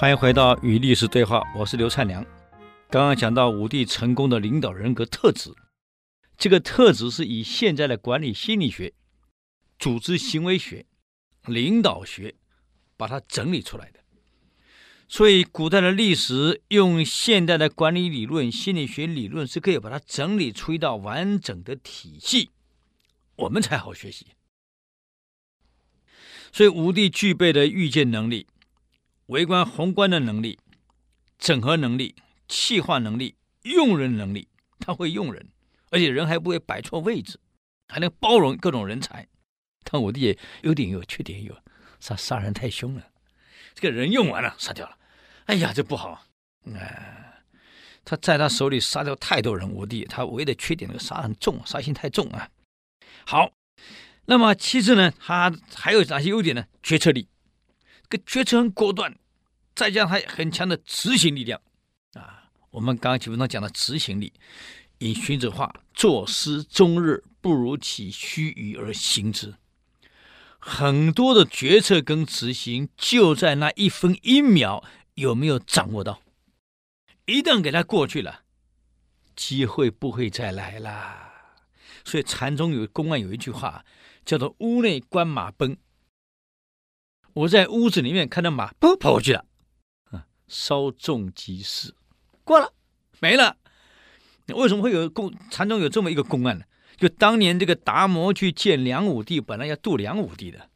欢迎回到与历史对话，我是刘灿良。刚刚讲到武帝成功的领导人格特质，这个特质是以现在的管理心理学、组织行为学、领导学把它整理出来的。所以，古代的历史用现代的管理理论、心理学理论是可以把它整理出一道完整的体系，我们才好学习。所以，武帝具备的预见能力。微观宏观的能力、整合能力、气化能力、用人能力，他会用人，而且人还不会摆错位置，还能包容各种人才。但武帝也优点有，缺点有，杀杀人太凶了，这个人用完了杀掉了，哎呀，这不好。哎、呃，他在他手里杀掉太多人，武帝他唯一的缺点那个杀很重，杀心太重啊。好，那么其次呢，他还有哪些优点呢？决策力。这个决策很果断，再加上他很强的执行力量啊！我们刚刚基本上讲的执行力，引荀子话：“坐思终日，不如起须臾而行之。”很多的决策跟执行就在那一分一秒有没有掌握到？一旦给他过去了，机会不会再来了。所以禅宗有公案有一句话叫做“屋内观马奔”。我在屋子里面看到马，奔跑过去了，稍纵即逝，过了，没了。为什么会有公禅宗有这么一个公案呢？就当年这个达摩去见梁武帝，本来要度梁武帝的，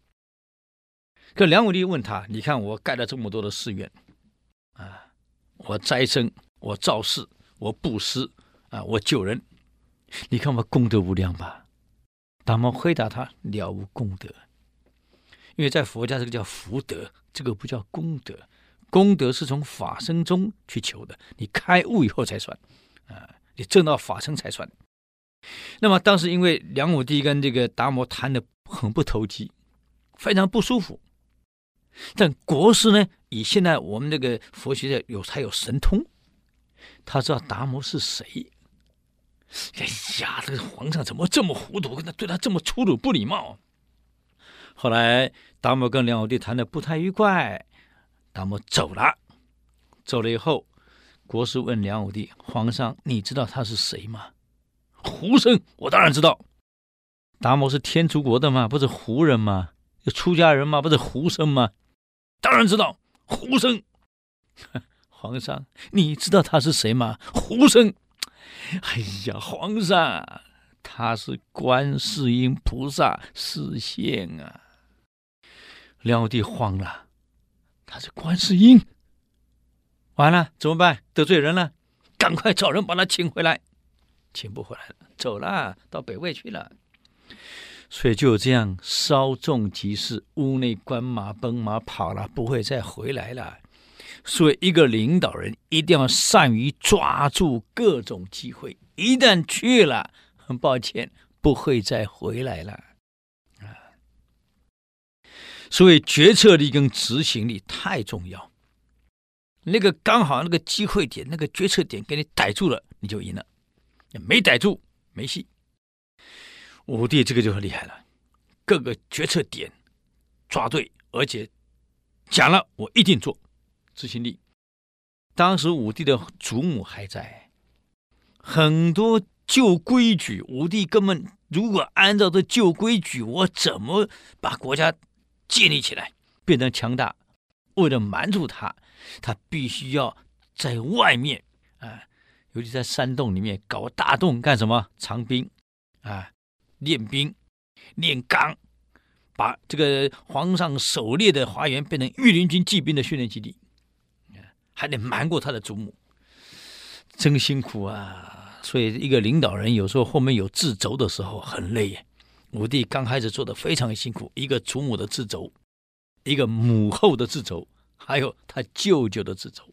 可梁武帝问他：“你看我盖了这么多的寺院，啊，我斋僧，我造寺，我布施，啊，我救人，你看我功德无量吧？”达摩回答他：“了无功德。”因为在佛家，这个叫福德，这个不叫功德。功德是从法身中去求的，你开悟以后才算，啊，你证到法身才算。那么当时因为梁武帝跟这个达摩谈的很不投机，非常不舒服。但国师呢，以现在我们这个佛学的有才有神通，他知道达摩是谁。哎呀，这个皇上怎么这么糊涂，跟他对他这么粗鲁不礼貌？后来达摩跟梁武帝谈的不太愉快，达摩走了。走了以后，国师问梁武帝：“皇上，你知道他是谁吗？”“胡生，我当然知道。”达摩是天竺国的吗？不是胡人吗？出家人吗？不是胡生吗？当然知道，胡生。皇上，你知道他是谁吗？胡生。哎呀，皇上，他是观世音菩萨示现啊。梁武帝慌了，他是观世音，完了怎么办？得罪人了，赶快找人把他请回来，请不回来了，走了，到北魏去了。所以就这样，稍纵即逝，屋内观马奔，马跑了，不会再回来了。所以，一个领导人一定要善于抓住各种机会，一旦去了，很抱歉，不会再回来了。所以决策力跟执行力太重要，那个刚好那个机会点，那个决策点给你逮住了，你就赢了；没逮住，没戏。武帝这个就很厉害了，各个决策点抓对，而且讲了我一定做，执行力。当时武帝的祖母还在，很多旧规矩，武帝根本如果按照这旧规矩，我怎么把国家？建立起来，变得强大。为了瞒住他，他必须要在外面啊，尤其在山洞里面搞大洞干什么？藏兵啊，练兵、练钢，把这个皇上狩猎的花园变成御林军骑兵的训练基地，还得瞒过他的祖母，真辛苦啊！所以，一个领导人有时候后面有掣肘的时候很累。武帝刚开始做的非常辛苦，一个祖母的掣肘，一个母后的掣肘，还有他舅舅的掣肘，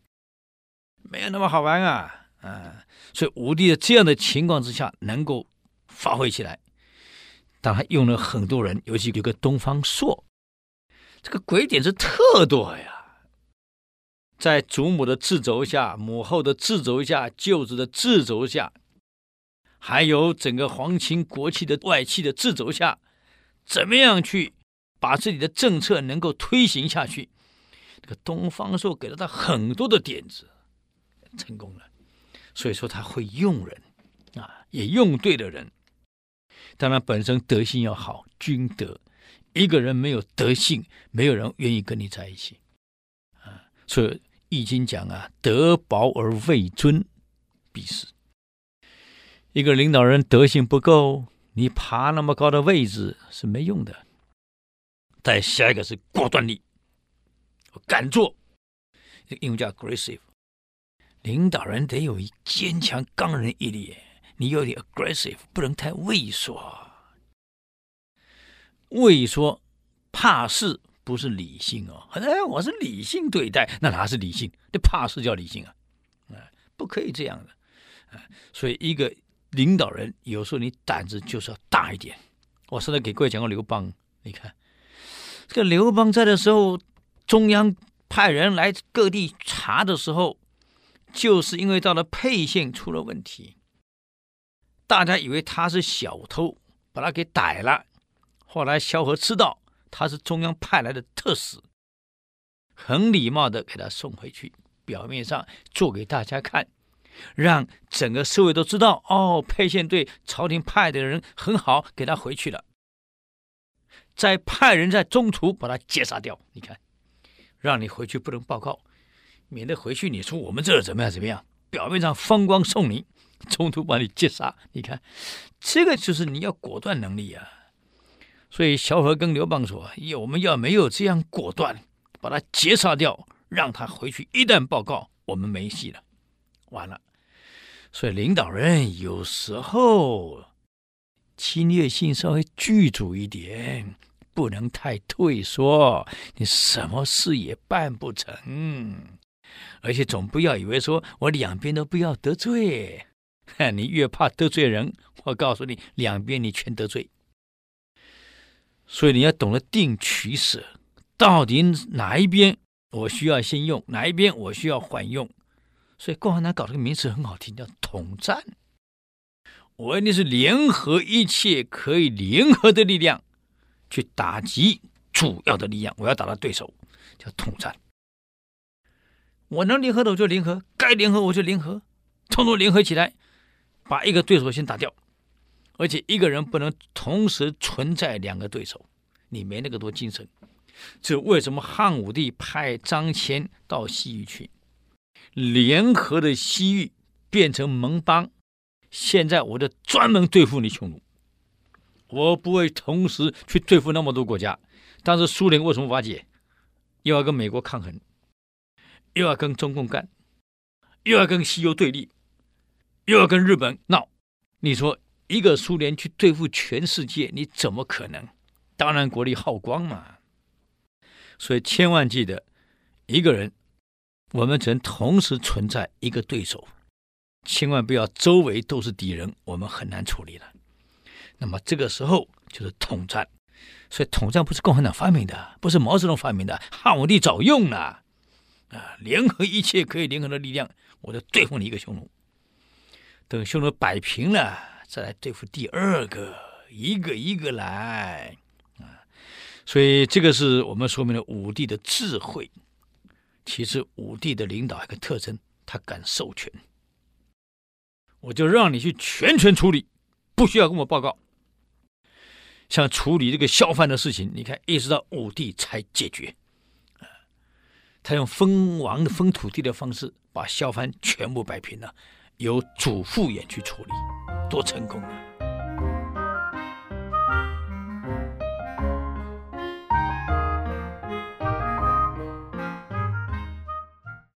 没有那么好玩啊啊！所以武帝在这样的情况之下能够发挥起来，当他用了很多人，尤其有个东方朔，这个鬼点子特多呀，在祖母的制肘下，母后的制肘下，舅子的制肘下。还有整个皇亲国戚的外戚的掣肘下，怎么样去把自己的政策能够推行下去？这个东方朔给了他很多的点子，成功了。所以说他会用人啊，也用对了人。当然本身德性要好，君德。一个人没有德性，没有人愿意跟你在一起啊。所以《易经》讲啊，德薄而位尊，必死。一个领导人德性不够，你爬那么高的位置是没用的。再下一个是果断力，我敢做，这个英文叫 aggressive。领导人得有一坚强刚人毅力，你有点 aggressive，不能太畏缩。畏缩怕事不是理性哦，哎，我是理性对待，那哪是理性？这怕事叫理性啊，啊，不可以这样的啊。所以一个。领导人有时候你胆子就是要大一点。我上次给各位讲过刘邦，你看这个刘邦在的时候，中央派人来各地查的时候，就是因为到了沛县出了问题，大家以为他是小偷，把他给逮了。后来萧何知道他是中央派来的特使，很礼貌的给他送回去，表面上做给大家看。让整个社会都知道哦，沛县对朝廷派的人很好，给他回去了。再派人在中途把他截杀掉。你看，让你回去不能报告，免得回去你说我们这怎么样怎么样。表面上风光送你，中途把你截杀。你看，这个就是你要果断能力啊。所以萧何跟刘邦说：“要我们要没有这样果断，把他截杀掉，让他回去，一旦报告，我们没戏了。”完了，所以领导人有时候侵略性稍微具足一点，不能太退缩，你什么事也办不成。而且总不要以为说我两边都不要得罪，你越怕得罪人，我告诉你，两边你全得罪。所以你要懂得定取舍，到底哪一边我需要先用，哪一边我需要缓用。所以共产党搞这个名词很好听，叫统战。我一定是联合一切可以联合的力量，去打击主要的力量。我要打到对手，叫统战。我能联合的我就联合，该联合我就联合，统统联合起来，把一个对手先打掉。而且一个人不能同时存在两个对手，你没那个多精神。这为什么汉武帝派张骞到西域去？联合的西域变成盟邦，现在我就专门对付你匈奴，我不会同时去对付那么多国家。当时苏联为什么瓦解？又要跟美国抗衡，又要跟中共干，又要跟西欧对立，又要跟日本闹。你说一个苏联去对付全世界，你怎么可能？当然国力耗光嘛。所以千万记得，一个人。我们只能同时存在一个对手，千万不要周围都是敌人，我们很难处理了。那么这个时候就是统战，所以统战不是共产党发明的，不是毛泽东发明的，汉武帝早用了啊！联合一切可以联合的力量，我就对付你一个匈奴。等匈奴摆平了，再来对付第二个，一个一个来啊！所以这个是我们说明了武帝的智慧。其实武帝的领导一个特征，他敢授权，我就让你去全权处理，不需要跟我报告。像处理这个萧范的事情，你看一直到武帝才解决，他用封王的封土地的方式把萧范全部摆平了，由主父偃去处理，多成功啊！